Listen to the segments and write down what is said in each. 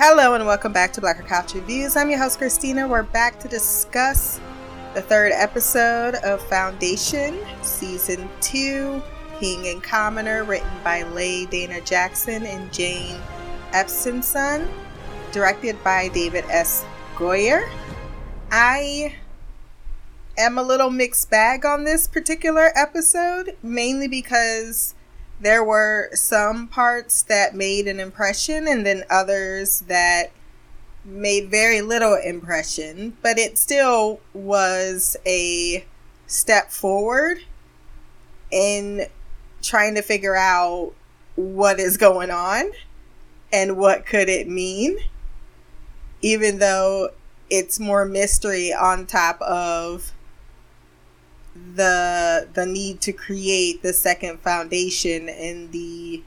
Hello and welcome back to Black Girl Couch Reviews. I'm your host Christina. We're back to discuss the third episode of Foundation, Season 2, King and Commoner, written by Leigh Dana Jackson and Jane Espenson, directed by David S. Goyer. I am a little mixed bag on this particular episode, mainly because there were some parts that made an impression and then others that made very little impression, but it still was a step forward in trying to figure out what is going on and what could it mean even though it's more mystery on top of the the need to create the second foundation and the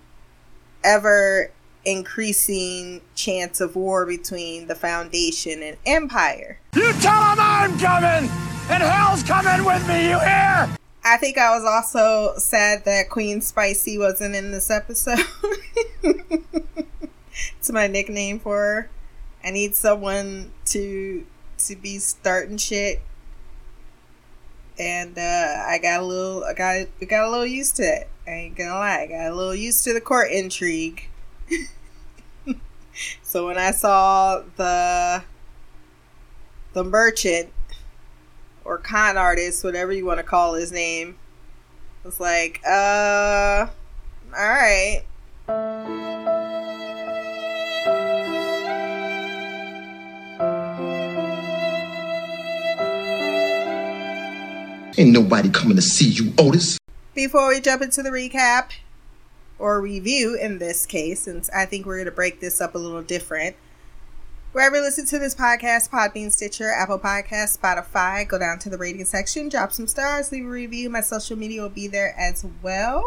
ever increasing chance of war between the foundation and empire. You tell them I'm coming and hell's coming with me, you hear? I think I was also sad that Queen Spicy wasn't in this episode. it's my nickname for her. I need someone to to be starting shit and uh, I got a little, I got, I got a little used to it. I ain't gonna lie, I got a little used to the court intrigue. so when I saw the the merchant or con artist, whatever you want to call his name, I was like, uh, all right. Ain't nobody coming to see you, Otis. Before we jump into the recap or review in this case, since I think we're going to break this up a little different. Wherever you listen to this podcast, Podbean, Stitcher, Apple Podcast, Spotify, go down to the rating section, drop some stars, leave a review. My social media will be there as well.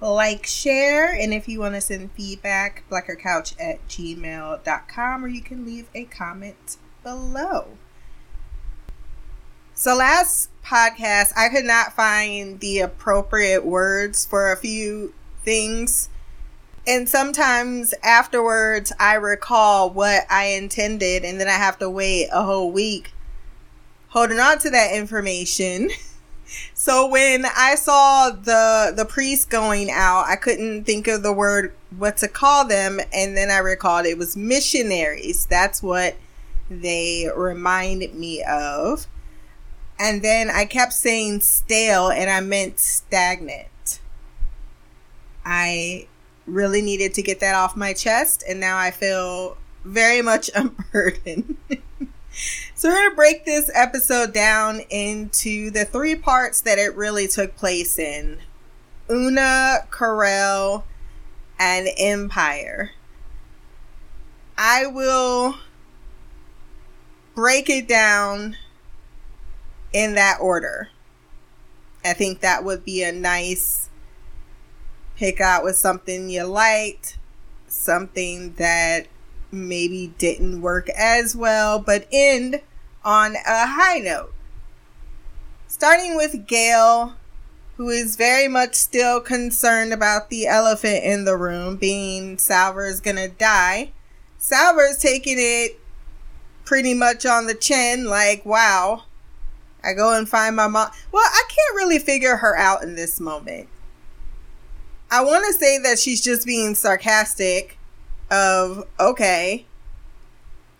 Like, share, and if you want to send feedback, blackgirlcouch at gmail.com, or you can leave a comment below. So last podcast, I could not find the appropriate words for a few things. And sometimes afterwards, I recall what I intended, and then I have to wait a whole week holding on to that information. So when I saw the the priest going out, I couldn't think of the word what to call them, and then I recalled it was missionaries. That's what they reminded me of. And then I kept saying stale and I meant stagnant. I really needed to get that off my chest and now I feel very much unburdened. so we're going to break this episode down into the three parts that it really took place in. Una, Corel, and Empire. I will break it down in that order. I think that would be a nice pick out with something you liked, something that maybe didn't work as well, but end on a high note. Starting with Gaal, who is very much still concerned about the elephant in the room, being Salvor is gonna die. Salvor's taking it pretty much on the chin, like, wow, I go and find my mom. Well, I can't really figure her out in this moment. I want to say that she's just being sarcastic of, okay,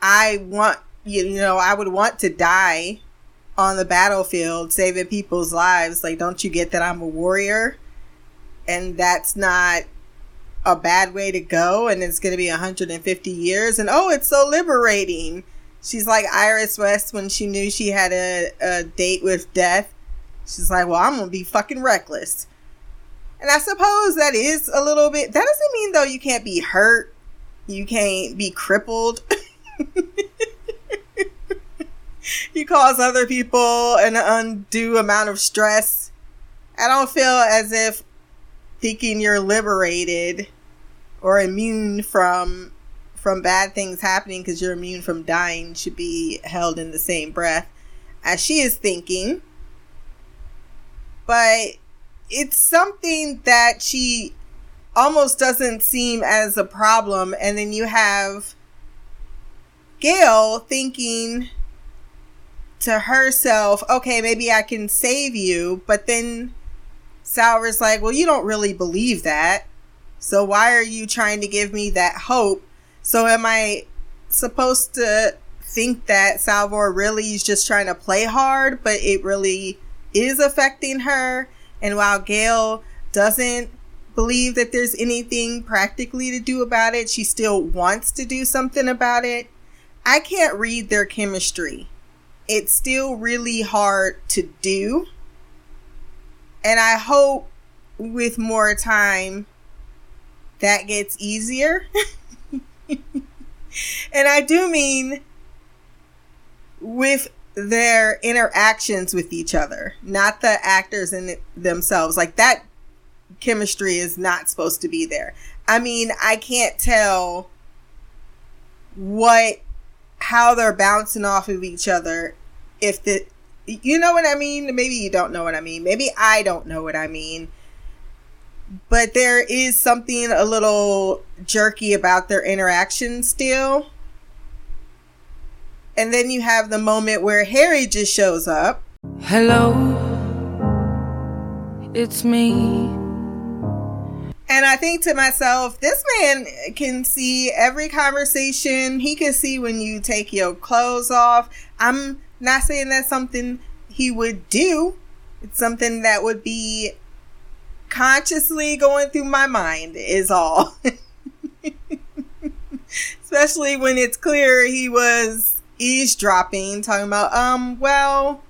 I want, you know, I would want to die on the battlefield saving people's lives. Like, don't you get that I'm a warrior? And that's not a bad way to go. And it's going to be 150 years. And oh, it's so liberating she's like Iris West when she knew she had a, a date with death. She's like, well, I'm gonna be fucking reckless. And I suppose that is a little bit. That doesn't mean though you can't be hurt, you can't be crippled. you cause other people an undue amount of stress. I don't feel as if thinking you're liberated or immune from from bad things happening because you're immune from dying should be held in the same breath as she is thinking. But it's something that she almost doesn't seem as a problem. And then you have Gaal thinking to herself, okay, maybe I can save you. But then Salvor's like, well, you don't really believe that. So why are you trying to give me that hope? So am I supposed to think that Salvor really is just trying to play hard, but it really is affecting her? And while Gaal doesn't believe that there's anything practically to do about it, she still wants to do something about it. I can't read their chemistry. It's still really hard to do. And I hope with more time that gets easier. and I do mean with their interactions with each other, not the actors in themselves. Like that chemistry is not supposed to be there. I mean, I can't tell what how they're bouncing off of each other if the you know what I mean? Maybe you don't know what I mean. Maybe I don't know what I mean. But there is something a little jerky about their interaction still. And then you have the moment where Hari just shows up. Hello, it's me. And I think to myself, this man can see every conversation. He can see when you take your clothes off. I'm not saying that's something he would do. It's something that would be consciously going through my mind, is all. Especially when it's clear he was eavesdropping, talking about, um, well,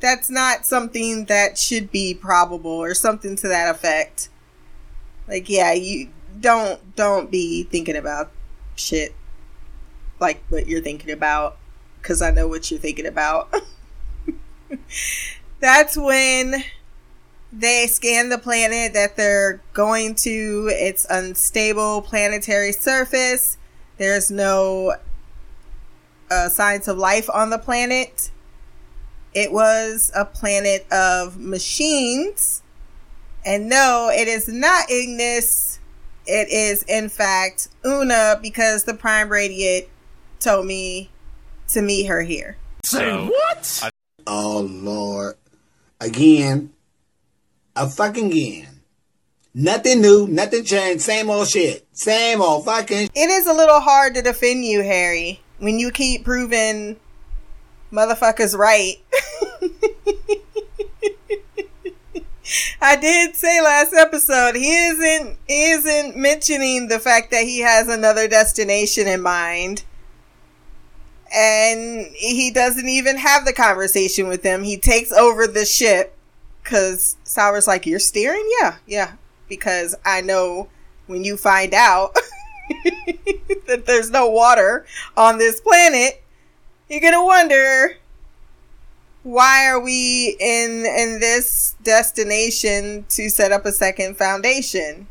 that's not something that should be probable or something to that effect. Like, yeah, you don't don't be thinking about shit like what you're thinking about because I know what you're thinking about. That's when they scan the planet that they're going to. It's unstable planetary surface. There's no uh, signs of life on the planet. It was a planet of machines. And no, it is not Ignis. It is, in fact, Una because the Prime Radiant told me to meet her here. Say what? Oh Lord. Again. A fucking again. Nothing new, nothing changed, same old shit. Same old fucking It is a little hard to defend you, Hari, when you keep proving motherfuckers right. I did say last episode he isn't he isn't mentioning the fact that he has another destination in mind and he doesn't even have the conversation with them. He takes over the ship because Salvor's like, You're steering? Yeah, yeah. Because I know when you find out that there's no water on this planet, you're going to wonder why are we in in this destination to set up a second foundation?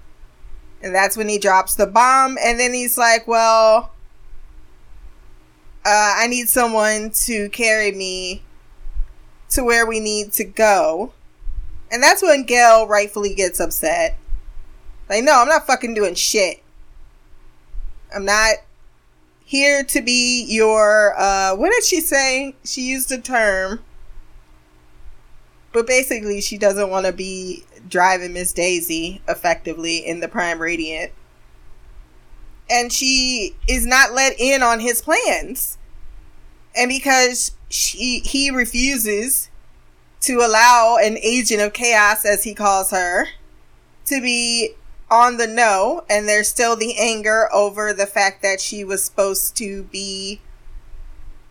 And that's when he drops the bomb and then he's like, "Well, uh, I need someone to carry me to where we need to go. And that's when Gaal rightfully gets upset. Like, no, I'm not fucking doing shit. I'm not here to be your, uh, what did she say? She used a term. But basically, she doesn't want to be driving Miss Daisy effectively in the Prime Radiant and she is not let in on his plans. And because she he refuses to allow an agent of chaos as he calls her to be on the know and there's still the anger over the fact that she was supposed to be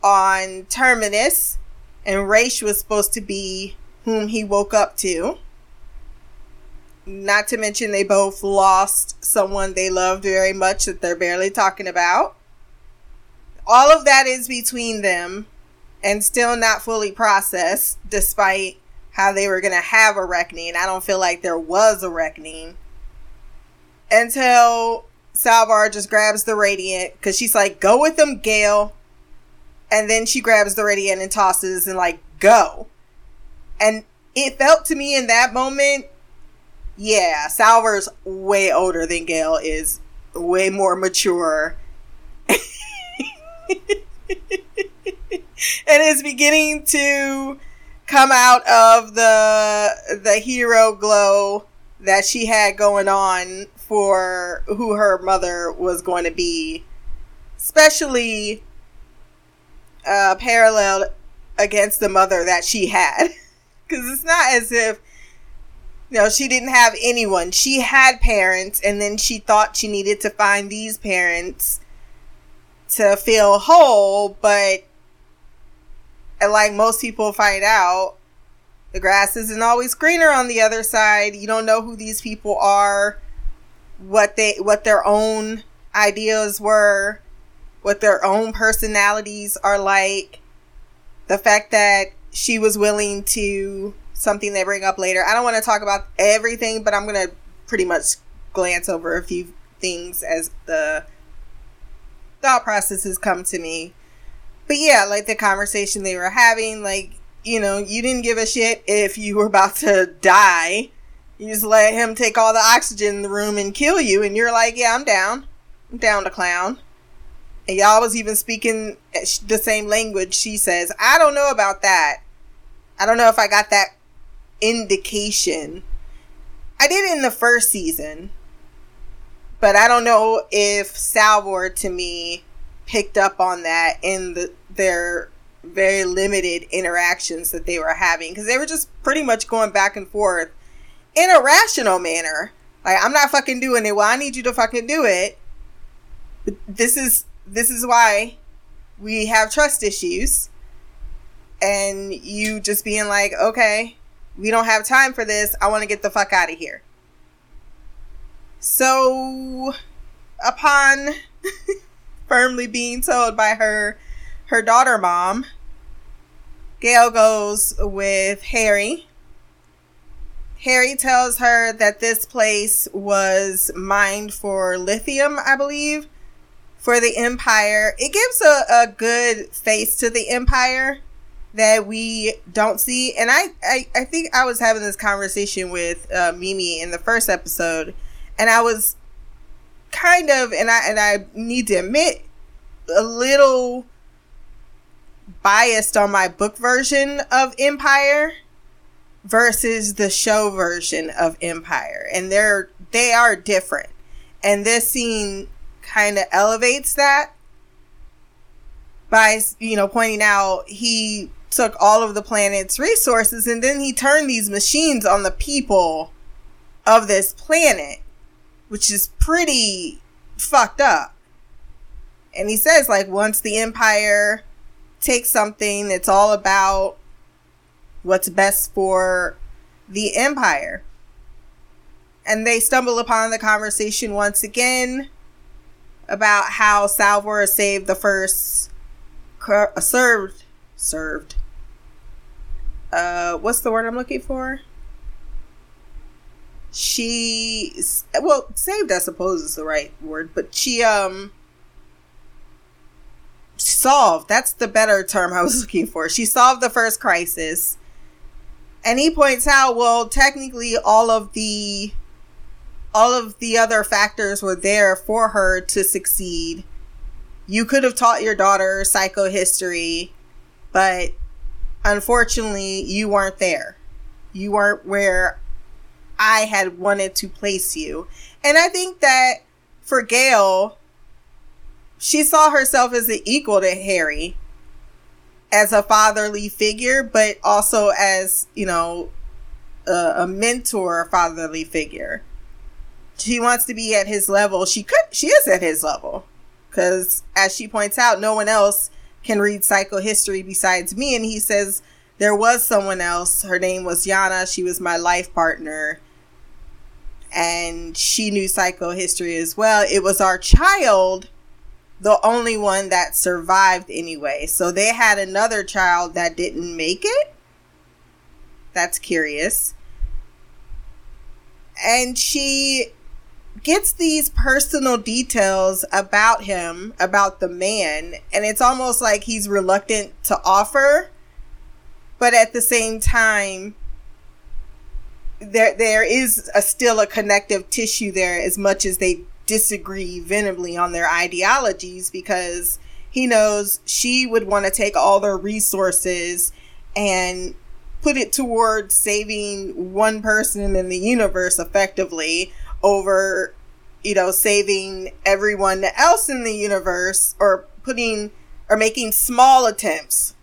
on terminus and Raych was supposed to be whom he woke up to not to mention, they both lost someone they loved very much that they're barely talking about. All of that is between them and still not fully processed, despite how they were going to have a reckoning. I don't feel like there was a reckoning until Salvor just grabs the radiant because she's like, go with them, Gaal. And then she grabs the radiant and tosses and, like, go. And it felt to me in that moment yeah, Salvor's way older than Gaal is way more mature. and is beginning to come out of the the hero glow that she had going on for who her mother was going to be, especially uh, paralleled against the mother that she had. Because it's not as if, you know, she didn't have anyone. She had parents, and then she thought she needed to find these parents to feel whole, but like most people find out, the grass isn't always greener on the other side. You don't know who these people are, what they what their own ideas were, what their own personalities are like. The fact that she was willing to something they bring up later. I don't want to talk about everything, but I'm going to pretty much glance over a few things as the thought processes come to me. But yeah, like the conversation they were having, like, you know, you didn't give a shit if you were about to die. You just let him take all the oxygen in the room and kill you, and you're like, yeah, I'm down. I'm down to clown. And y'all was even speaking eh, the same language. She says, I don't know about that. I don't know if I got that indication. I did in the first season, but I don't know if Salvor to me picked up on that in the their very limited interactions that they were having because they were just pretty much going back and forth in a rational manner. Like I'm not fucking doing it. Well, I need you to fucking do it. But this is this is why we have trust issues. And you just being like, okay, we don't have time for this. I want to get the fuck out of here. So, upon firmly being told by her her daughter mom, Gaal goes with Hari. Hari tells her that this place was mined for lithium, I believe, for the Empire. It gives a, a good face to the Empire that we don't see. And I, I, I think I was having this conversation with uh, Mimi in the first episode, and I was kind of, and I and I need to admit, a little biased on my book version of Empire versus the show version of Empire, and they're they are different. And this scene kind of elevates that by you know pointing out he took all of the planet's resources and then he turned these machines on the people of this planet, which is pretty fucked up. And he says like once the empire takes something, it's all about what's best for the empire. And they stumble upon the conversation once again about how Salvor saved the first uh, served served. Uh, what's the word I'm looking for? She well saved, I suppose is the right word, but she um solved. That's the better term I was looking for. She solved the first crisis and he points out well technically all of the all of the other factors were there for her to succeed you could have taught your daughter psychohistory but unfortunately you weren't there you weren't where i had wanted to place you and i think that for Gaal she saw herself as an equal to Hari as a fatherly figure, but also as, you know, a, a mentor fatherly figure. She wants to be at his level. She could, she is at his level. Cause as she points out, no one else can read psychohistory besides me. And he says, there was someone else. Her name was Yanna. She was my life partner. And she knew psychohistory as well. It was our child the only one that survived anyway. So they had another child that didn't make it. That's curious. And she gets these personal details about him, about the man, and it's almost like he's reluctant to offer, but at the same time there there is a, still a connective tissue there as much as they disagree vehemently on their ideologies because he knows she would want to take all their resources and put it towards saving one person in the universe effectively over you know saving everyone else in the universe or putting or making small attempts.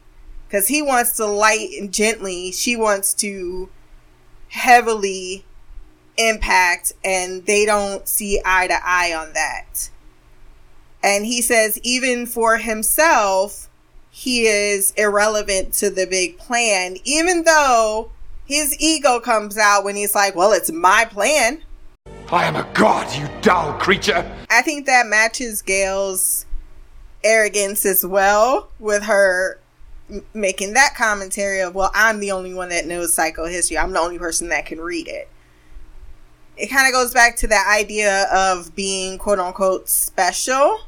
Because he wants to light and gently. She wants to heavily impact and they don't see eye to eye on that and he says even for himself he is irrelevant to the big plan even though his ego comes out when he's like well it's my plan I am a god, you dull creature. I think that matches Gaal's arrogance as well with her making that commentary of, well, I'm the only one that knows psychohistory. I'm the only person that can read it. It kind of goes back to that idea of being quote unquote special.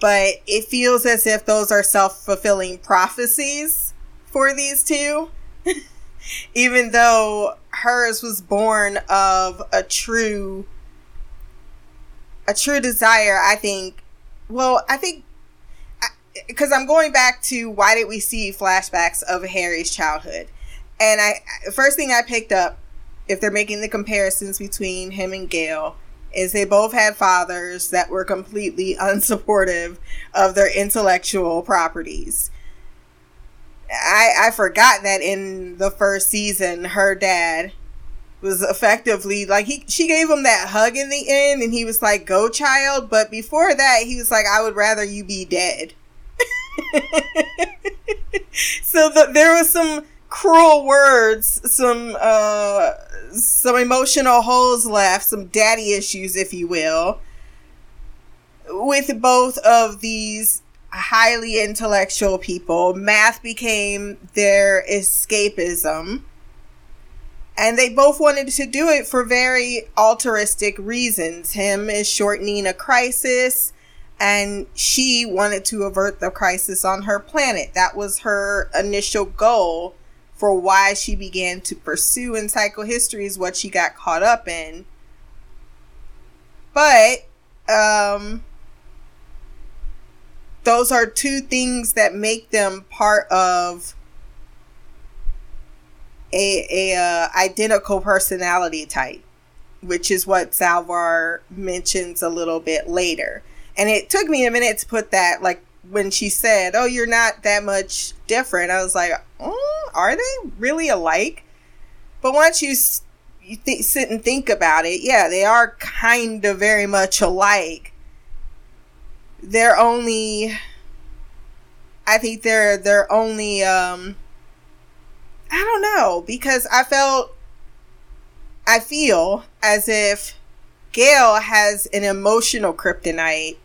But it feels as if those are self fulfilling prophecies for these two. Even though hers was born of a true a true desire i think well i think because i'm going back to why did we see flashbacks of Hari's childhood. And i first thing i picked up if they're making the comparisons between him and Gaal is they both had fathers that were completely unsupportive of their intellectual properties. I, I forgot that in the first season, her dad was effectively like he she gave him that hug in the end and he was like go child. But before that he was like i would rather you be dead so the, there was some cruel words some uh some emotional holes left some daddy issues if you will with both of these highly intellectual people. Math became their escapism. And they both wanted to do it for very altruistic reasons. Him is shortening a crisis, and she wanted to avert the crisis on her planet. That was her initial goal for why she began to pursue in psychohistory is what she got caught up in. But um those are two things that make them part of a, a uh, identical personality type, which is what Salvor mentions a little bit later. And it took me a minute to put that, like when she said, "Oh, you're not that much different," I was like, oh, "Are they really alike?" But once you you th- sit and think about it, yeah, they are kind of very much alike. They're only, I think they're they're only um I don't know because I felt I feel as if Gaal has an emotional kryptonite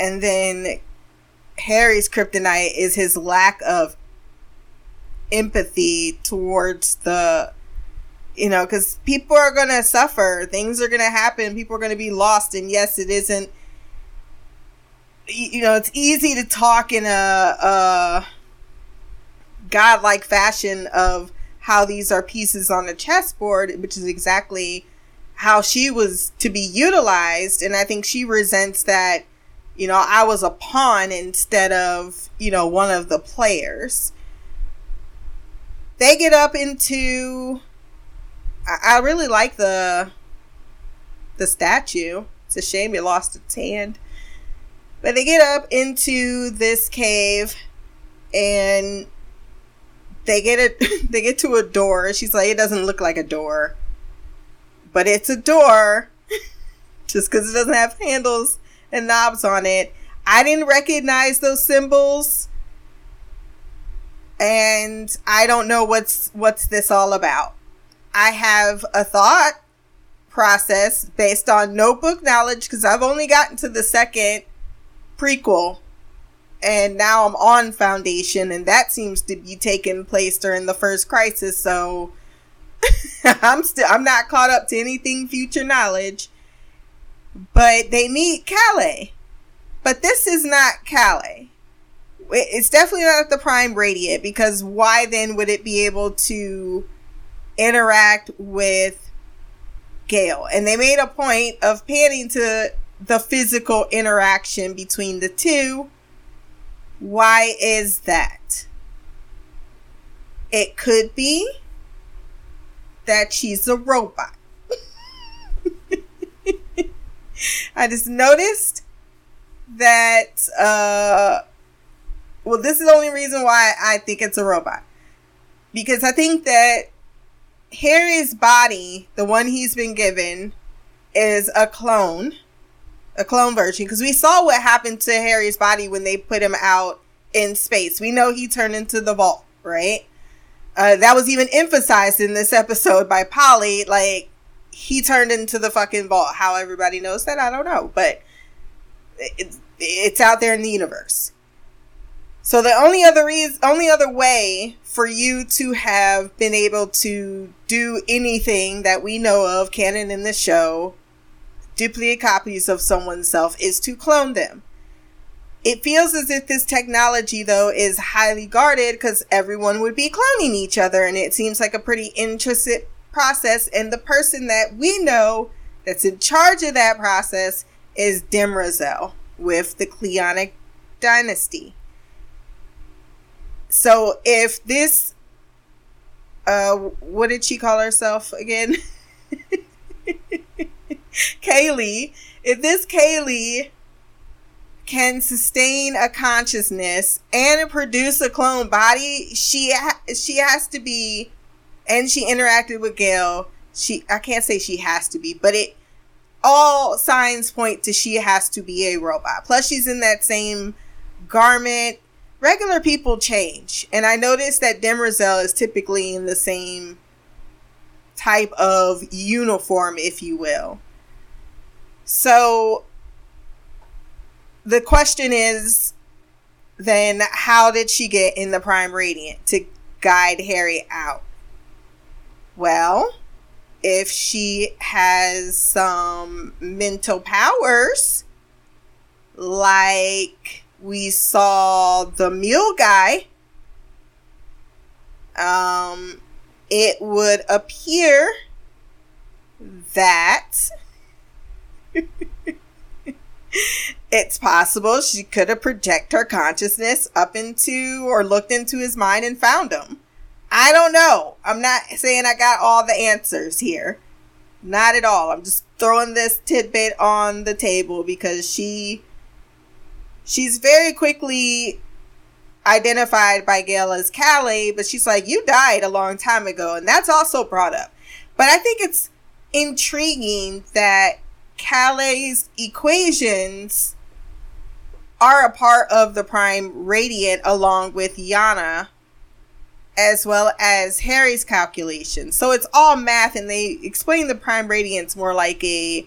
and then Hari's kryptonite is his lack of empathy towards the you know cuz people are going to suffer. Things are going to happen. People are going to be lost. And yes it isn't you know it's easy to talk in a uh godlike fashion of how these are pieces on a chessboard, which is exactly how she was to be utilized. And I think she resents that, you know, I was a pawn instead of, you know, one of the players. They get up into. I, I really like the the statue. It's a shame it lost its hand. But they get up into this cave and they get it they get to a door she's like it doesn't look like a door but it's a door just because it doesn't have handles and knobs on it i didn't recognize those symbols and i don't know what's what's this all about i have a thought process based on notebook knowledge because i've only gotten to the second prequel and now I'm on Foundation, and that seems to be taking place during the first crisis. So I'm still I'm not caught up to anything future knowledge. But they meet Kalle, but this is not Kalle. It's definitely not the Prime Radiant because why then would it be able to interact with Gaal? And they made a point of panning to the physical interaction between the two. Why is that? It could be that she's a robot. I just noticed that uh well this is the only reason why I think it's a robot. Because I think that Hari's body, the one he's been given, is a clone. A clone version. Because we saw what happened to Hari's body when they put him out in space. We know he turned into the vault, right? Uh, that was even emphasized in this episode by Poly. Like, he turned into the fucking vault. How everybody knows that, I don't know. But it's, it's out there in the universe. So the only other reason, only other way for you to have been able to do anything that we know of canon in the show, duplicate copies of someone's self, is to clone them. It feels as if this technology, though, is highly guarded because everyone would be cloning each other, and it seems like a pretty intricate process. And the person that we know that's in charge of that process is Demerzel with the Cleonic dynasty. So if this, uh, what did she call herself again? Kalle. If this Kalle can sustain a consciousness and produce a clone body, she ha- she has to be, and she interacted with Gaal. She I can't say she has to be, but it all signs point to she has to be a robot. Plus, she's in that same garment. Regular people change, and I noticed that Demerzel is typically in the same type of uniform, if you will. So the question is then how did she get in the prime radiant to guide Hari out? Well, if she has some mental powers, like we saw the mule guy, um, it would appear that it's possible she could have projected her consciousness up into or looked into his mind and found him. I don't know. I'm not saying I got all the answers here. Not at all. I'm just throwing this tidbit on the table because she she's very quickly identified by Gaal as Kalle, but she's like, You died a long time ago, and that's also brought up. But I think it's intriguing that Kalle's equations are a part of the prime radiant along with Yanna as well as Hari's calculations. So it's all math and they explain the prime radiance more like a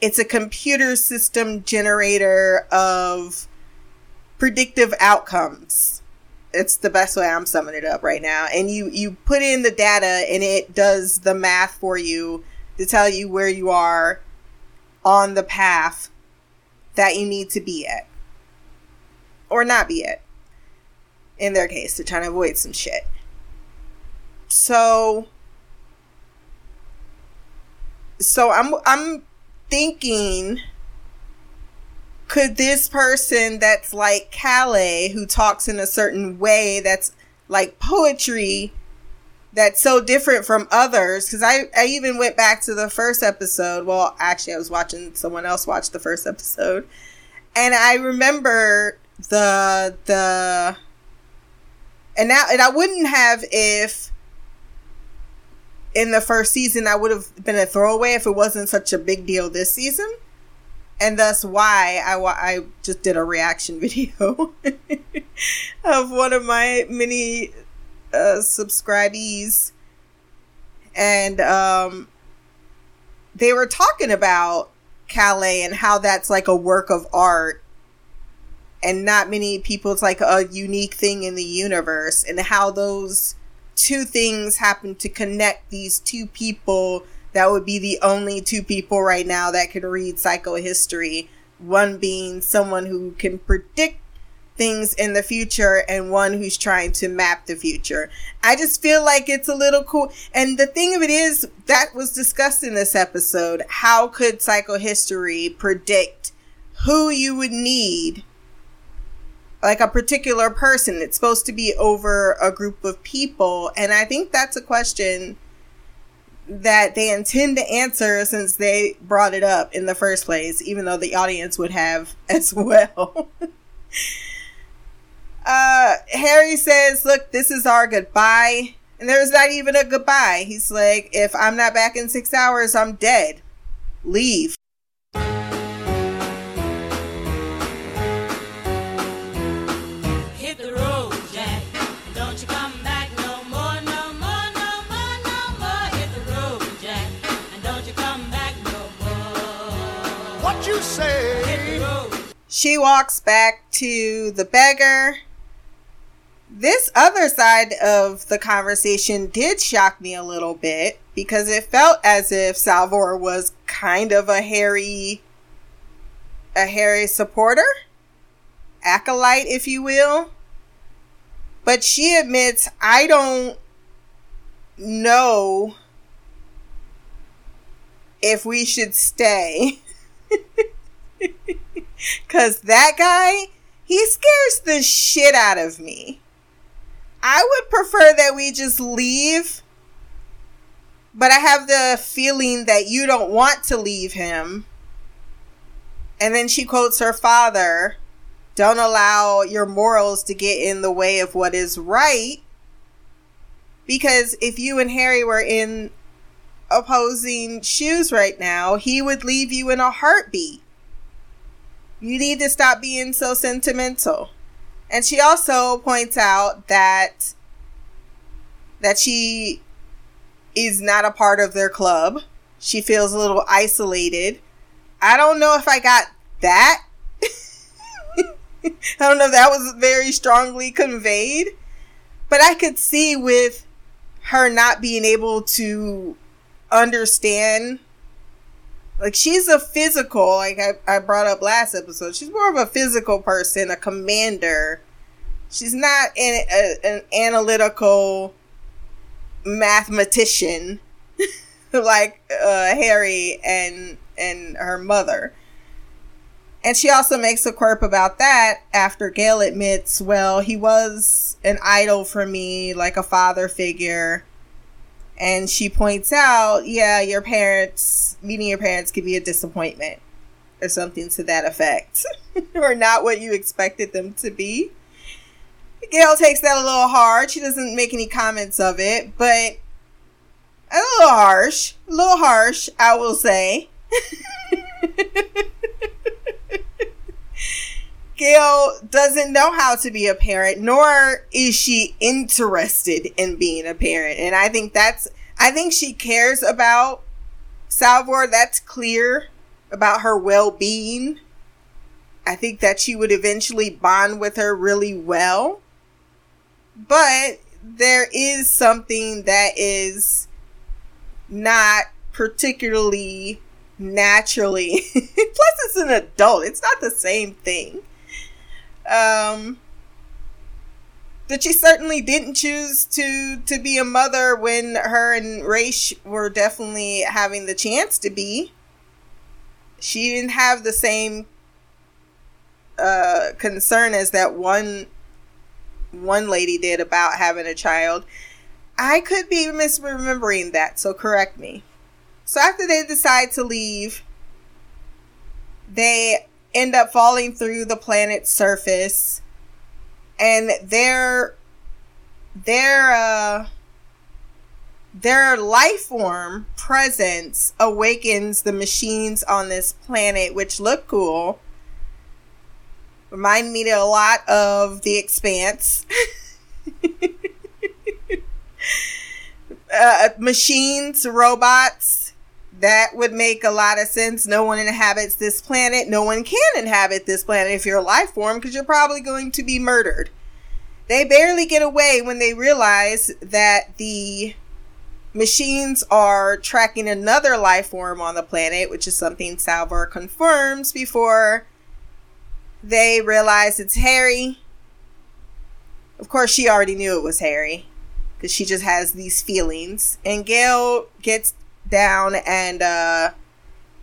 it's a computer system generator of predictive outcomes. It's the best way I'm summing it up right now. And you you put in the data and it does the math for you to tell you where you are on the path that you need to be at or not be at. In their case, they're trying to avoid some shit. So, so I'm I'm thinking, could this person that's like Kalle, who talks in a certain way that's like poetry, that's so different from others? Because I I even went back to the first episode. Well, actually, I was watching someone else watch the first episode, and I remember the the and now and I wouldn't have if in the first season I would have been a throwaway if it wasn't such a big deal this season. And that's why I, I just did a reaction video of one of my many uh, subscribees. And um, they were talking about Kalle and how that's like a work of art and not many people it's like a unique thing in the universe and how those two things happen to connect these two people that would be the only two people right now that could read psychohistory one being someone who can predict things in the future and one who's trying to map the future. I just feel like it's a little cool. And the thing of it is, that was discussed in this episode. How could psychohistory predict who you would need? Like a particular person. It's supposed to be over a group of people. And I think that's a question that they intend to answer since they brought it up in the first place, even though the audience would have as well. uh, Hari says, Look, this is our goodbye. And there's not even a goodbye. He's like, If I'm not back in six hours, I'm dead. Leave. She walks back to the beggar. This other side of the conversation did shock me a little bit because it felt as if Salvor was kind of a hairy a Hari supporter, acolyte if you will. But she admits I don't know if we should stay. Cause that guy, he scares the shit out of me. I would prefer that we just leave. But I have the feeling that you don't want to leave him. And then she quotes her father Don't allow your morals to get in the way of what is right. Because if you and Hari were in opposing shoes right now, he would leave you in a heartbeat. You need to stop being so sentimental. And she also points out that that she is not a part of their club. She feels a little isolated. I don't know if I got that. I don't know if that was very strongly conveyed, but I could see with her not being able to understand like she's a physical like I, I brought up last episode she's more of a physical person a commander. She's not an, a, an analytical mathematician like uh, Hari and and her mother. And she also makes a quirk about that after Gaal admits well he was an idol for me like a father figure. And she points out, yeah, your parents, meeting your parents could be a disappointment or something to that effect, or not what you expected them to be. Gaal takes that a little hard. She doesn't make any comments of it, but a little harsh. A little harsh, I will say. Gaal doesn't know how to be a parent, nor is she interested in being a parent. And I think that's, I think she cares about Salvor. That's clear about her well being. I think that she would eventually bond with her really well. But there is something that is not particularly naturally. Plus, it's an adult, it's not the same thing. Um, that she certainly didn't choose to to be a mother when her and Raych were definitely having the chance to be. She didn't have the same uh, concern as that one one lady did about having a child. I could be misremembering that, so correct me. So after they decide to leave, they end up falling through the planet's surface and their their uh their life form presence awakens the machines on this planet which look cool. Remind me a lot of the expanse. Uh, machines robots that would make a lot of sense. No one inhabits this planet. No one can inhabit this planet if you're a life form because you're probably going to be murdered. They barely get away when they realize that the machines are tracking another life form on the planet, which is something Salvor confirms before they realize it's Hari Of course, she already knew it was Hari because she just has these feelings. And Gaal gets down and uh,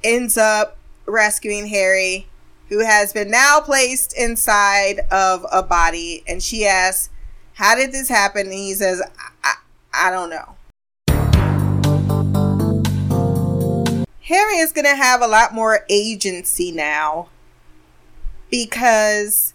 ends up rescuing Hari, who has been now placed inside of a body. And she asks, How did this happen? And he says, I, I, I don't know. Hari is going to have a lot more agency now because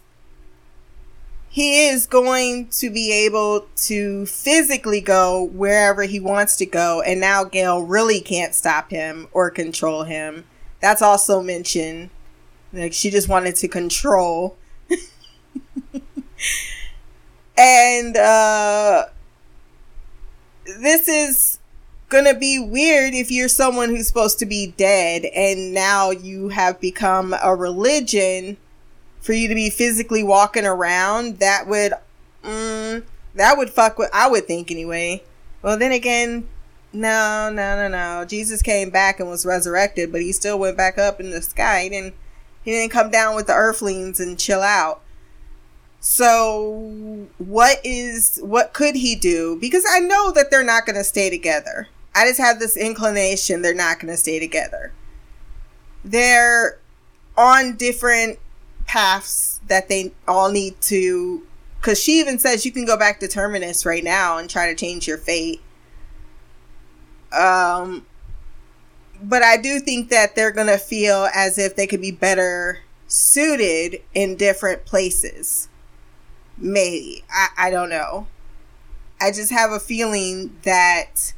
he is going to be able to physically go wherever he wants to go. And now Gaal really can't stop him or control him. That's also mentioned. Like she just wanted to control. and uh this is gonna be weird if you're someone who's supposed to be dead and now you have become a religion for you to be physically walking around that would mm, that would fuck with i would think anyway. Well then again no no no no. Jesus came back and was resurrected but he still went back up in the sky. He didn't he didn't come down with the earthlings and chill out. So what is what could he do? Because i know that they're not going to stay together. I just have this inclination they're not going to stay together. They're on different paths that they all need to because she even says you can go back to terminus right now and try to change your fate. Um but i do think that they're gonna feel as if they could be better suited in different places. Maybe. I, I don't know. I just have a feeling that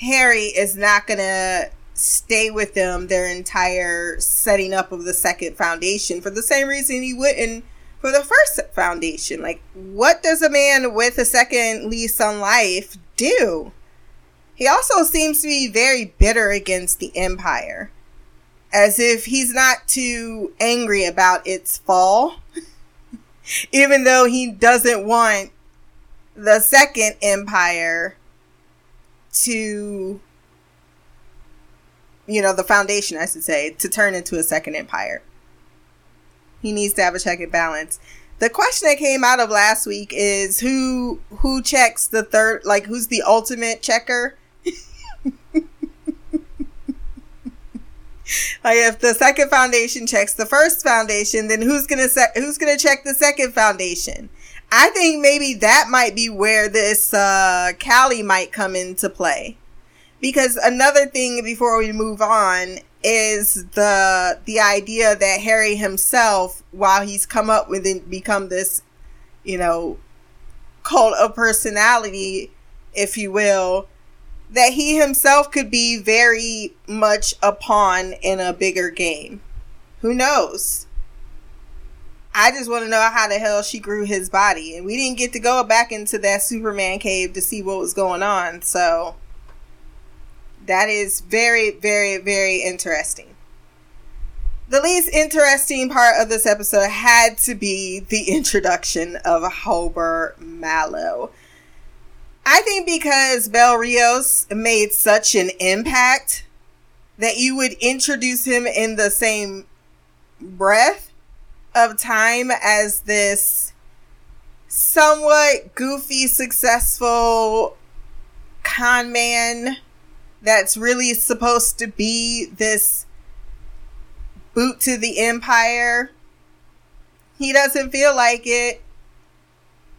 Hari is not gonna stay with them their entire setting up of the second foundation for the same reason he wouldn't for the first foundation. Like, what does a man with a second lease on life do? He also seems to be very bitter against the Empire, as if he's not too angry about its fall, even though he doesn't want the second Empire to you know, the foundation, I should say, to turn into a second empire. He needs to have a check and balance. The question that came out of last week is who who checks the third like who's the ultimate checker? like if the second foundation checks the first foundation, then who's gonna se- who's gonna check the second foundation? I think maybe that might be where this uh Kalle might come into play because another thing before we move on is the the idea that Hari himself, while he's come up with and become this, you know, cult of personality, if you will, that he himself could be very much a pawn in a bigger game. Who knows? I just want to know how the hell she grew his body. And we didn't get to go back into that Superman cave to see what was going on. So that is very, very, very interesting. The least interesting part of this episode had to be the introduction of Hober Mallow. I think because Bel Riose made such an impact that you would introduce him in the same breath of time as this somewhat goofy, successful con man that's really supposed to be this boot to the empire. He doesn't feel like it.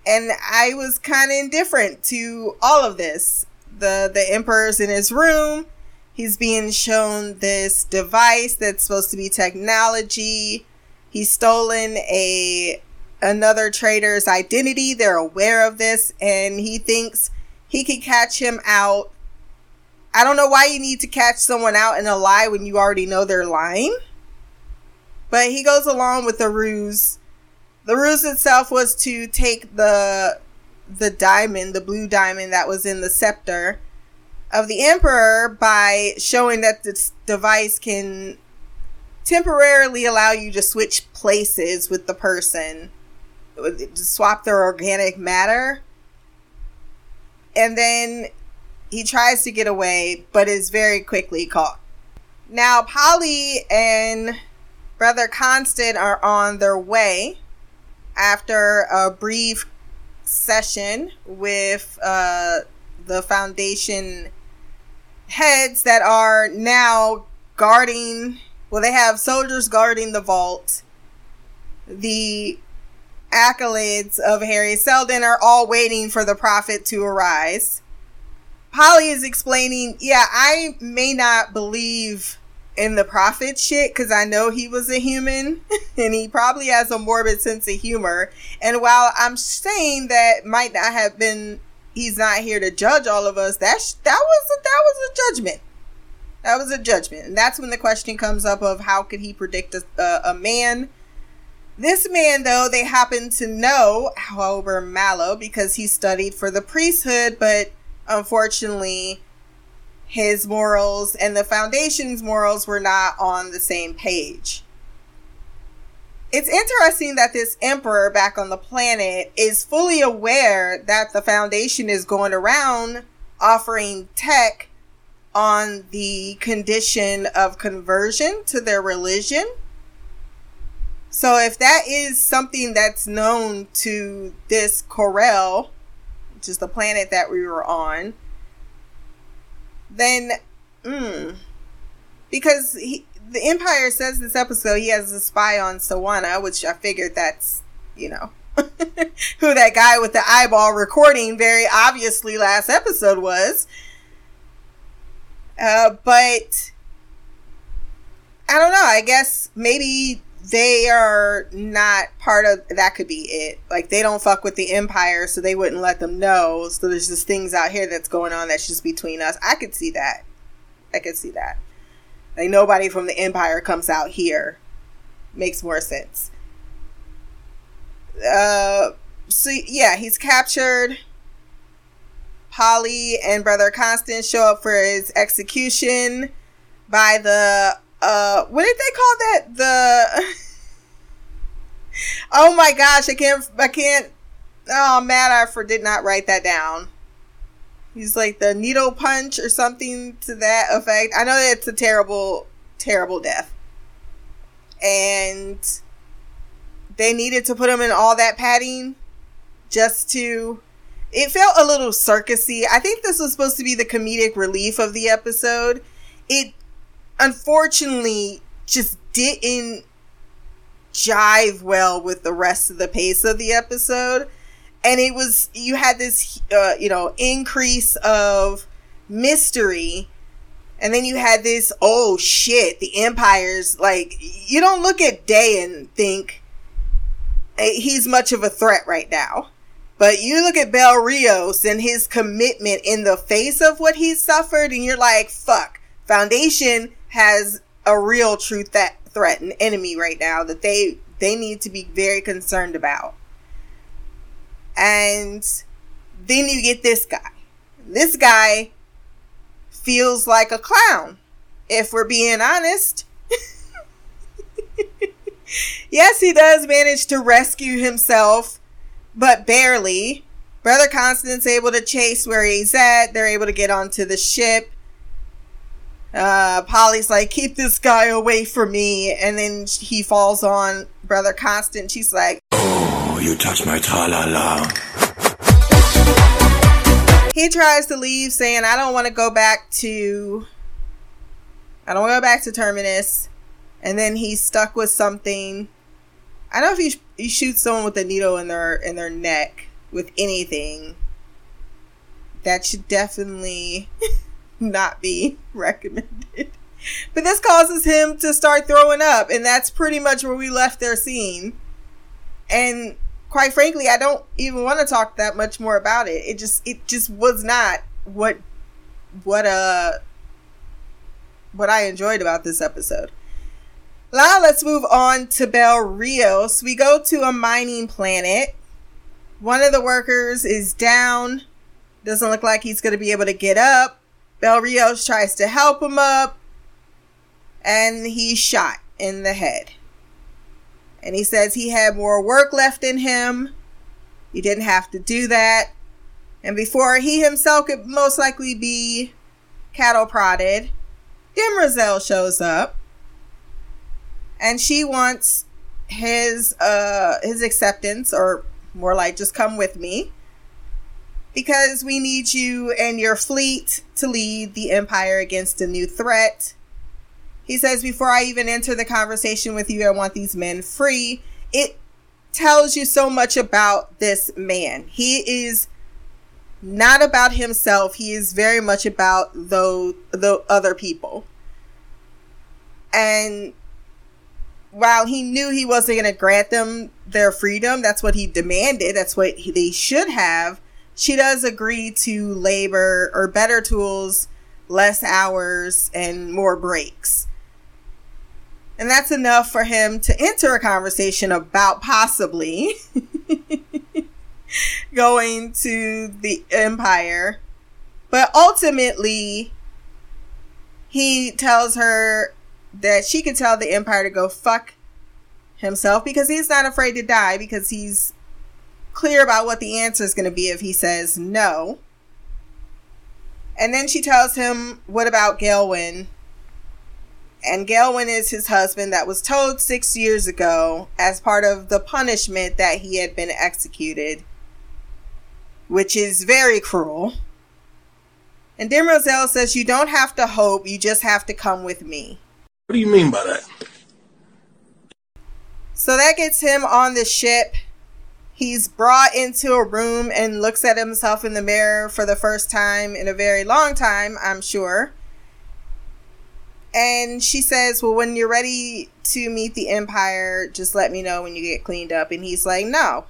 And I was kind of indifferent to all of this. The the emperor's in his room. He's being shown this device that's supposed to be technology. He's stolen a another trader's identity. They're aware of this and he thinks he can catch him out I don't know why you need to catch someone out in a lie when you already know they're lying. But he goes along with the ruse. The ruse itself was to take the the diamond, the blue diamond that was in the scepter of the emperor by showing that this device can temporarily allow you to switch places with the person swap their organic matter and then he tries to get away, but is very quickly caught. Now, Poly and Brother Constant are on their way after a brief session with uh, the Foundation heads that are now guarding, well, they have soldiers guarding the vault. The accolades of Hari Seldon are all waiting for the prophet to arise. Poly is explaining, yeah, I may not believe in the prophet shit because I know he was a human and he probably has a morbid sense of humor. And while I'm saying that might not have been, he's not here to judge all of us. That sh- that was a, that was a judgment. That was a judgment, and that's when the question comes up of how could he predict a, a, a man. This man, though, they happen to know Hober Mallow because he studied for the priesthood, but unfortunately, his morals and the foundation's morals were not on the same page. It's interesting that this emperor back on the planet is fully aware that the foundation is going around offering tech on the condition of conversion to their religion. So if that is something that's known to this Corel, which is the planet that we were on, then, mm, because he, the Empire says this episode he has a spy on Siwenna, which I figured that's, you know, who that guy with the eyeball recording very obviously last episode was. Uh, but I don't know. I guess maybe they are not part of that could be it. Like they don't fuck with the empire so they wouldn't let them know. So there's just things out here that's going on that's just between us. I could see that. I could see that. Like nobody from the empire comes out here. Makes more sense. Uh so yeah he's captured. Poly and brother constant show up for his execution by the uh what did they call that? The oh my gosh i can't i can't oh man i for did not write that down. He's like the needle punch or something to that effect. I know that it's a terrible terrible death. And they needed to put him in all that padding just to it felt a little circusy. I think this was supposed to be the comedic relief of the episode. It unfortunately just didn't jive well with the rest of the pace of the episode. And it was you had this uh, you know increase of mystery. And then you had this oh shit the empire's like you don't look at day and think eh, he's much of a threat right now. But you look at Bel Riose and his commitment in the face of what he's suffered and you're like fuck foundation has a real true th- threat and enemy right now that they they need to be very concerned about. And then you get this guy. This guy feels like a clown, if we're being honest. yes, he does manage to rescue himself, but barely. Brother Constant's able to chase where he's at. They're able to get onto the ship uh, Poly's like, keep this guy away from me. And then he falls on Brother Constant. She's like, Oh, you touch my tra-la-la. he tries to leave saying, I don't want to go back to, I don't want to go back to Terminus. And then he's stuck with something. I don't know if you, sh- you shoot someone with a needle in their, in their neck with anything. That should definitely not be recommended. But this causes him to start throwing up, and that's pretty much where we left their scene. And quite frankly, I don't even want to talk that much more about it. It just it just was not what what uh what I enjoyed about this episode. Now let's move on to Bel Riose. We go to a mining planet. One of the workers is down. Doesn't look like he's going to be able to get up. Bel Riose tries to help him up, and he's shot in the head. And he says he had more work left in him. He didn't have to do that. And before he himself could most likely be cattle prodded, Demerzel shows up. And she wants his uh his acceptance or more like just come with me because we need you and your fleet to lead the empire against a new threat. He says before I even enter the conversation with you I want these men free. It tells you so much about this man. He is not about himself. He is very much about those the other people. And while he knew he wasn't going to grant them their freedom, that's what he demanded. That's what he, they should have. She does agree to labor or better tools, less hours, and more breaks. And that's enough for him to enter a conversation about possibly going to the Empire. But ultimately, he tells her that she can tell the Empire to go fuck himself because he's not afraid to die because he's clear about what the answer is going to be if he says no. And then she tells him, What about Glawen? And Glawen is his husband that was told six years ago as part of the punishment that he had been executed, which is very cruel. And Demerzel says, You don't have to hope, you just have to come with me. What do you mean by that? So that gets him on the ship. He's brought into a room and looks at himself in the mirror for the first time in a very long time, I'm sure. And she says, Well, when you're ready to meet the Empire, just let me know when you get cleaned up. And he's like, No.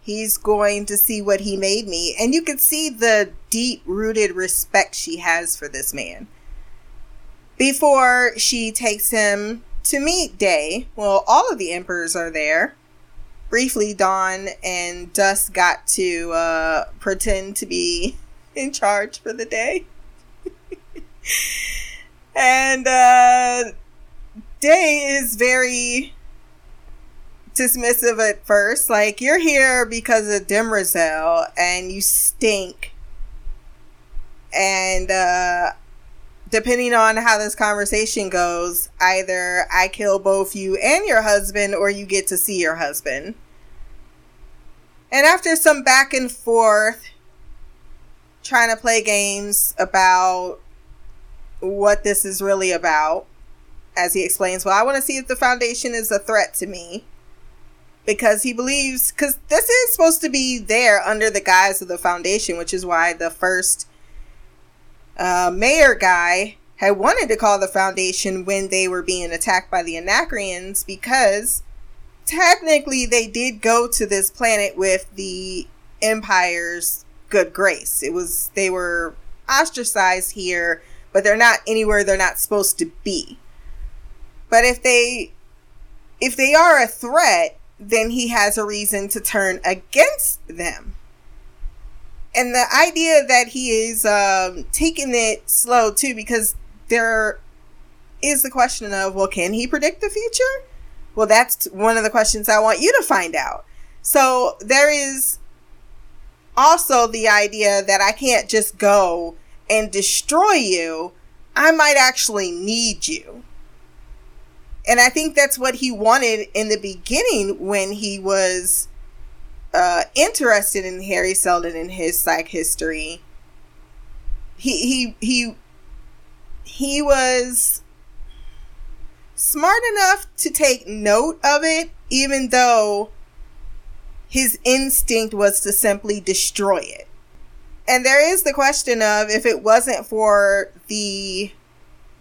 He's going to see what he made me. And you can see the deep rooted respect she has for this man. Before she takes him to meet Day, well, all of the Emperors are there. Briefly, Dawn and Dust got to uh, pretend to be in charge for the day. and uh, Day is very dismissive at first. Like, you're here because of Demerzel and you stink. And uh, depending on how this conversation goes, either I kill both you and your husband, or you get to see your husband. And after some back and forth, trying to play games about what this is really about, as he explains, well, I want to see if the foundation is a threat to me. Because he believes, because this is supposed to be there under the guise of the foundation, which is why the first uh, mayor guy had wanted to call the foundation when they were being attacked by the Anacreans because technically they did go to this planet with the Empire's good grace. It was, they were ostracized here, but they're not anywhere they're not supposed to be. But if they, if they are a threat, then he has a reason to turn against them and the idea that he is um, taking it slow too, because there is the question of, well, can he predict the future? Well, that's one of the questions I want you to find out. So there is also the idea that I can't just go and destroy you. I might actually need you. And I think that's what he wanted in the beginning when he was uh, interested in Hari Seldon and his psychohistory. He he he he was smart enough to take note of it, even though his instinct was to simply destroy it. And there is the question of if it wasn't for the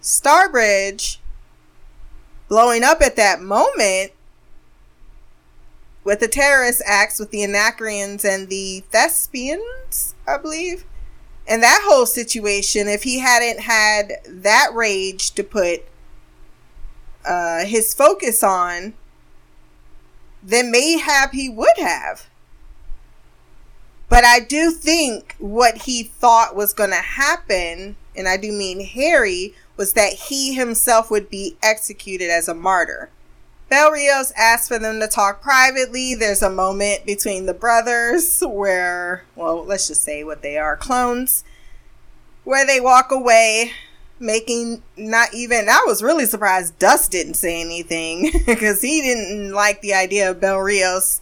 Starbridge blowing up at that moment, with the terrorist acts with the Anacreans and the Thespins, I believe. And that whole situation, if he hadn't had that rage to put uh, his focus on, then mayhap he would have. But I do think what he thought was going to happen, and I do mean Hari, was that he himself would be executed as a martyr. Bel Riose asks for them to talk privately. There's a moment between the brothers where, well, let's just say what they are clones, where they walk away. Making not even I was really surprised Dust didn't say anything because he didn't like the idea of Bel Riose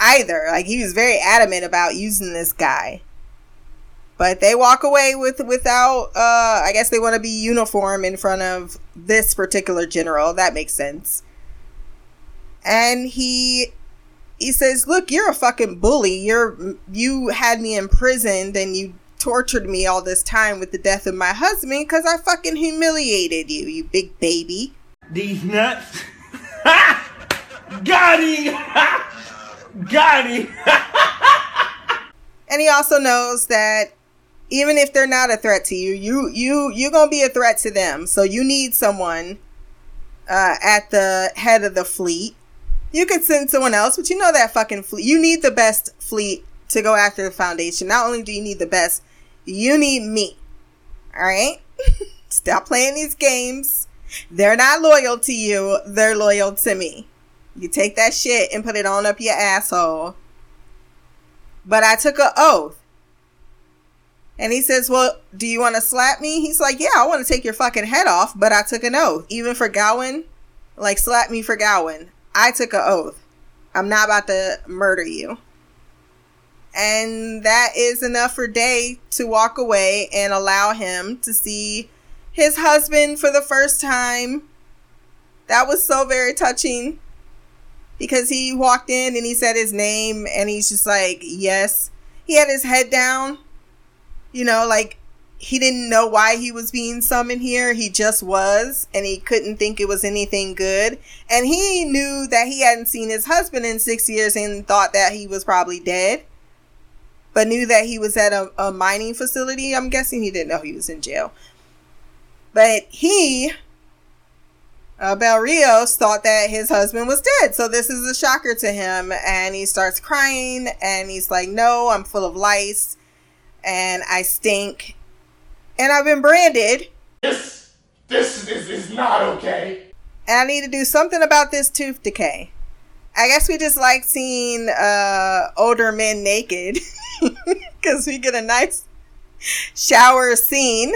either. Like he was very adamant about using this guy. But they walk away with without uh I guess they want to be uniform in front of this particular general. That makes sense. And he he says, "Look, you're a fucking bully. You're you had me imprisoned and you tortured me all this time with the death of my husband because I fucking humiliated you, you big baby." These nuts. Got him! Got him! And he also knows that even if they're not a threat to you, you you you're gonna be a threat to them. So you need someone uh, at the head of the fleet. You could send someone else, but you know that fucking fleet. You need the best fleet to go after the Foundation. Not only do you need the best, you need me. All right, stop playing these games. They're not loyal to you. They're loyal to me. You take that shit and put it on up your asshole. But I took an oath. And he says, Well, do you want to slap me? He's like, Yeah, I want to take your fucking head off, but I took an oath. Even for Gowan, like, slap me for Gowan. I took an oath. I'm not about to murder you. And that is enough for Day to walk away and allow him to see his husband for the first time. That was so very touching because he walked in and he said his name and he's just like, Yes. He had his head down you know, like he didn't know why he was being summoned here. He just was, and he couldn't think it was anything good. And he knew that he hadn't seen his husband in six years and thought that he was probably dead, but knew that he was at a, a mining facility. I'm guessing he didn't know he was in jail. But he, uh, Bel Riose, thought that his husband was dead. So this is a shocker to him. And he starts crying and he's like, No, I'm full of lice and I stink, and I've been branded, This, this is, is not okay. and I need to do something about this tooth decay. I guess we just like seeing uh, older men naked because we get a nice shower scene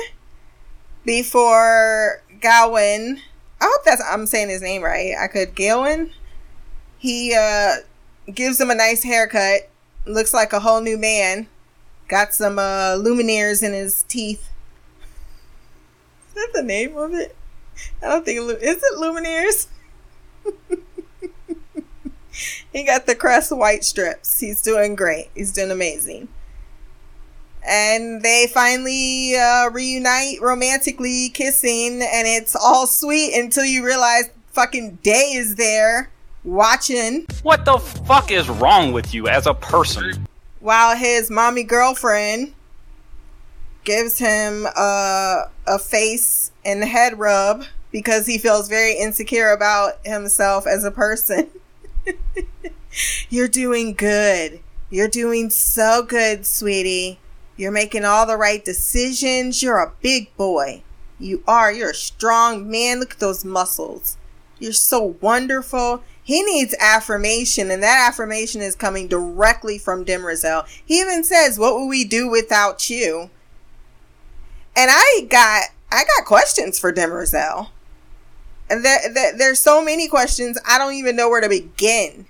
before Gowan. I hope that's I'm saying his name right. I could Gowan. He uh, gives him a nice haircut. Looks like a whole new man. Got some uh, Lumineers in his teeth. Is that the name of it? I don't think it, is it Lumineers. he got the Crest Whitestrips. He's doing great. He's doing amazing. And they finally uh, reunite romantically, kissing, and it's all sweet until you realize fucking Day is there watching What the fuck is wrong with you as a person? while his mommy girlfriend gives him a, a face and head rub because he feels very insecure about himself as a person. You're doing good. You're doing so good, sweetie. You're making all the right decisions. You're a big boy. You are. You're a strong man. Look at those muscles. You're so wonderful. He needs affirmation, and that affirmation is coming directly from Demerzel. He even says, "What would we do without you?" And I got, I got questions for Demerzel. There, there, there's so many questions. I don't even know where to begin.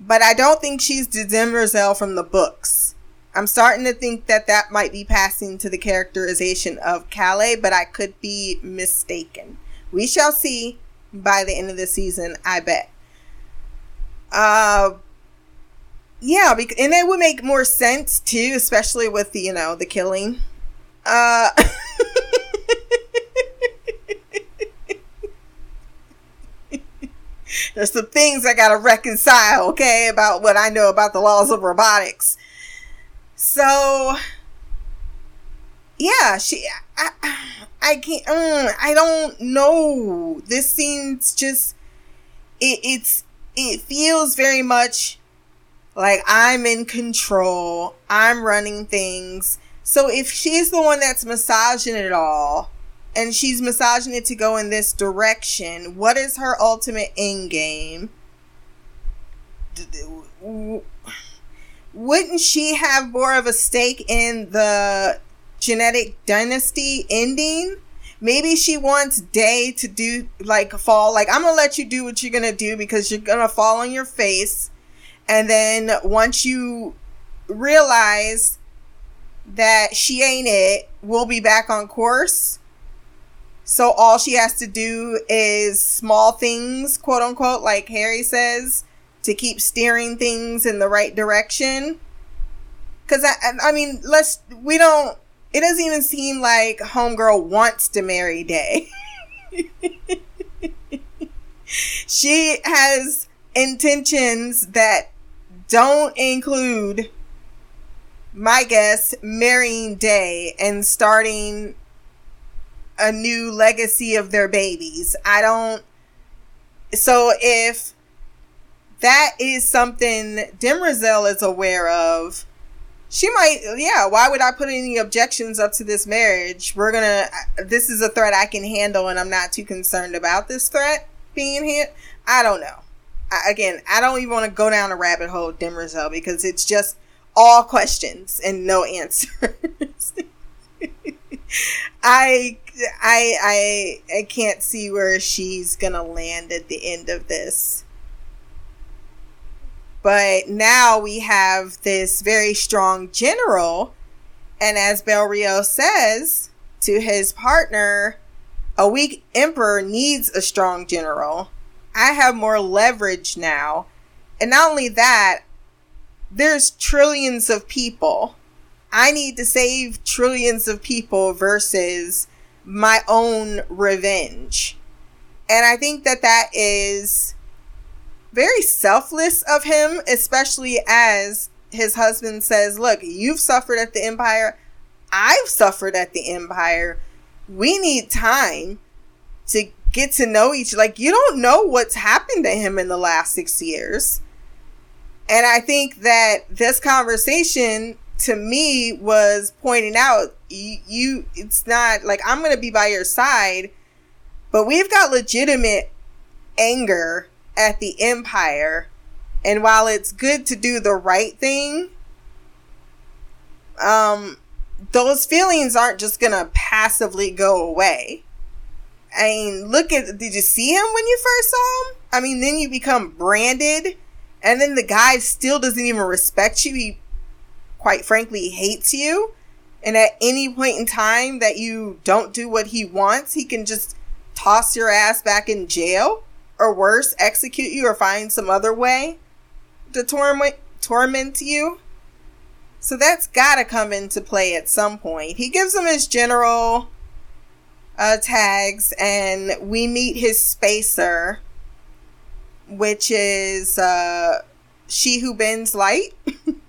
But I don't think she's the Demerzel from the books. I'm starting to think that that might be passing to the characterization of Kalle, but I could be mistaken. We shall see by the end of the season, I bet. Uh yeah, and it would make more sense too, especially with the, you know, the killing. Uh There's some things I gotta reconcile, okay, about what I know about the laws of robotics. So, yeah, she, I, I can't, uh, I don't know. This seems just, it, it's, it feels very much like I'm in control. I'm running things. So if she's the one that's massaging it all, and she's massaging it to go in this direction, what is her ultimate end game? Wouldn't she have more of a stake in the genetic dynasty ending. Maybe she wants Day to do like fall. Like I'm gonna let you do what you're gonna do because you're gonna fall on your face, and then once you realize that she ain't it, we'll be back on course. So all she has to do is small things, quote unquote, like Hari says, to keep steering things in the right direction. Cause I, I mean, let's, we don't, it doesn't even seem like Homegirl wants to marry Day. she has intentions that don't include, my guess, marrying Day and starting a new legacy of their babies. I don't. So if that is something Demerzel is aware of, she might, yeah, why would I put any objections up to this marriage? We're gonna, this is a threat I can handle and I'm not too concerned about this threat being hit. I don't know. I, again, I don't even want to go down a rabbit hole, Demerzel, because it's just all questions and no answers. I, I, I, I can't see where she's gonna land at the end of this. But now we have this very strong general, and as Bel Rio says to his partner, a weak emperor needs a strong general. I have more leverage now. And not only that, there's trillions of people. I need to save trillions of people versus my own revenge. And I think that that is very selfless of him, especially as his husband says, Look, you've suffered at the Empire. I've suffered at the Empire. We need time to get to know each like you don't know what's happened to him in the last 6 years. And I think that this conversation to me was pointing out you, you it's not like I'm going to be by your side, but we've got legitimate anger at the empire. And while it's good to do the right thing, um, those feelings aren't just gonna passively go away. I mean, look at did you see him when you first saw him? I mean, then you become branded, and then the guy still doesn't even respect you. He, quite frankly, hates you. And at any point in time that you don't do what he wants, he can just toss your ass back in jail or worse, execute you or find some other way to torment torment you. So that's got to come into play at some point. He gives him his general uh, tags, and we meet his spacer, which is uh, she who bends light.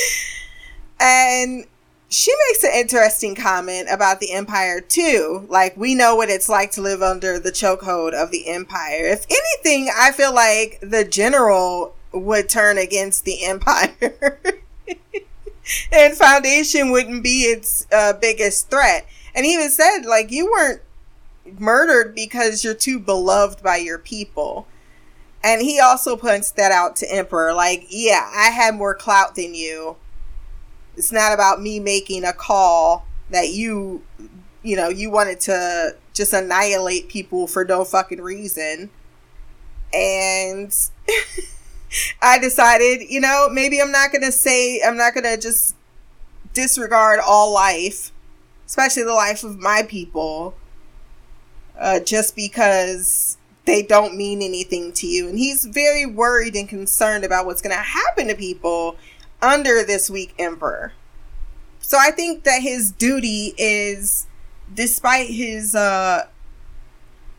and she makes an interesting comment about the empire too. Like we know what it's like to live under the chokehold of the empire. If anything, I feel like the general would turn against the empire. and foundation wouldn't be its uh, biggest threat. And he even said like you weren't murdered because you're too beloved by your people. And he also points that out to Emperor like, yeah, I had more clout than you it's not about me making a call that you, you know, you wanted to just annihilate people for no fucking reason. And I decided, you know, maybe I'm not going to say, I'm not going to just disregard all life, especially the life of my people, uh, just because they don't mean anything to you. And he's very worried and concerned about what's going to happen to people under this weak emperor. So I think that his duty is, despite his uh,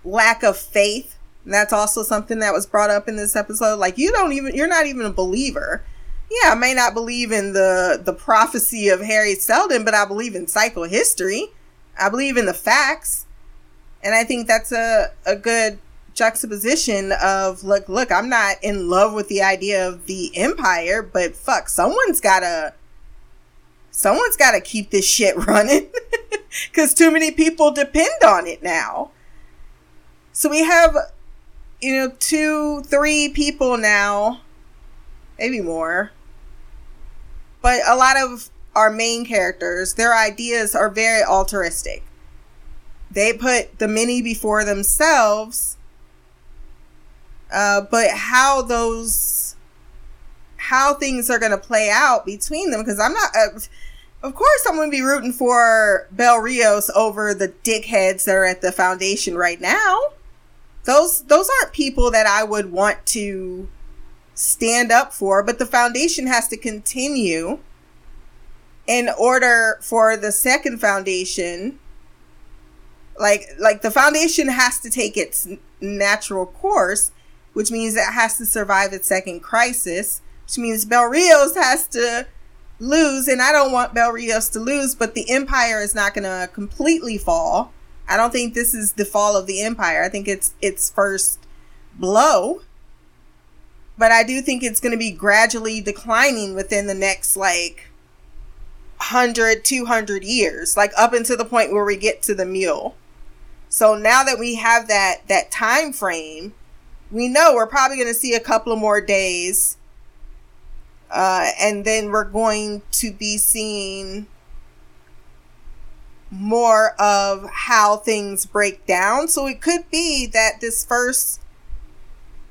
lack of faith, that's also something that was brought up in this episode. Like you don't even, you're not even a believer. Yeah, I may not believe in the the prophecy of Hari Seldon, but I believe in psychohistory. I believe in the facts, and I think that's a a good juxtaposition of look look i'm not in love with the idea of the empire but fuck someone's gotta someone's gotta keep this shit running because too many people depend on it now so we have you know two three people now maybe more but a lot of our main characters, their ideas are very altruistic. They put the many before themselves, uh, but how those, how things are going to play out between them, because I'm not, uh, of course, I'm going to be rooting for Bel Riose over the dickheads that are at the foundation right now. Those, those aren't people that I would want to stand up for, but the foundation has to continue in order for the second foundation like like the foundation has to take its natural course which means it has to survive its second crisis which means Bel Riose has to lose and I don't want Bel Riose to lose but the empire is not going to completely fall. I don't think this is the fall of the empire. I think it's its first blow. But I do think it's going to be gradually declining within the next like 100 200 years like up until the point where we get to the mule. So now that we have that that time frame we know we're probably going to see a couple of more days uh, and then we're going to be seeing more of how things break down. So it could be that this first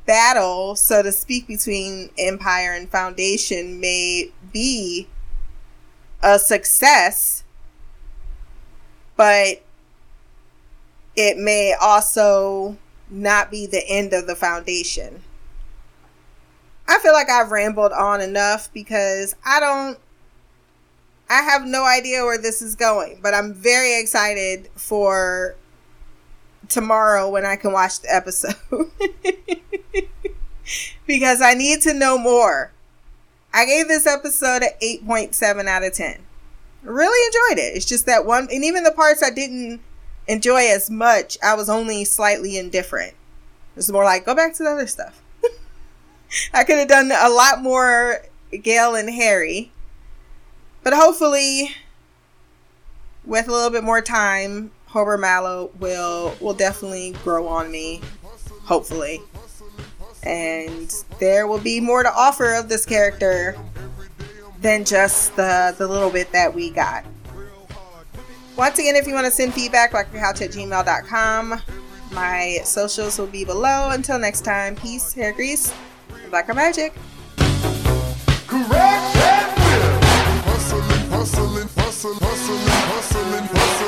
battle so to speak between empire and foundation may be a success, but it may also not be the end of the foundation. I feel like I've rambled on enough because I don't I have no idea where this is going, but I'm very excited for tomorrow when I can watch the episode. because I need to know more. I gave this episode an 8.7 out of 10. Really enjoyed it. It's just that one, and even the parts I didn't enjoy as much, I was only slightly indifferent. It's more like, go back to the other stuff. I could have done a lot more Gaal and Hari. But hopefully, with a little bit more time, Hober Mallow will will definitely grow on me. Hopefully and there will be more to offer of this character than just the, the little bit that we got. Once again, if you want to send feedback, blackgirlcouch at gmail.com. My socials will be below. Until next time, peace, hair grease, blacker magic. Correct. Hustling, hustling, hustling, hustling, hustling, hustling.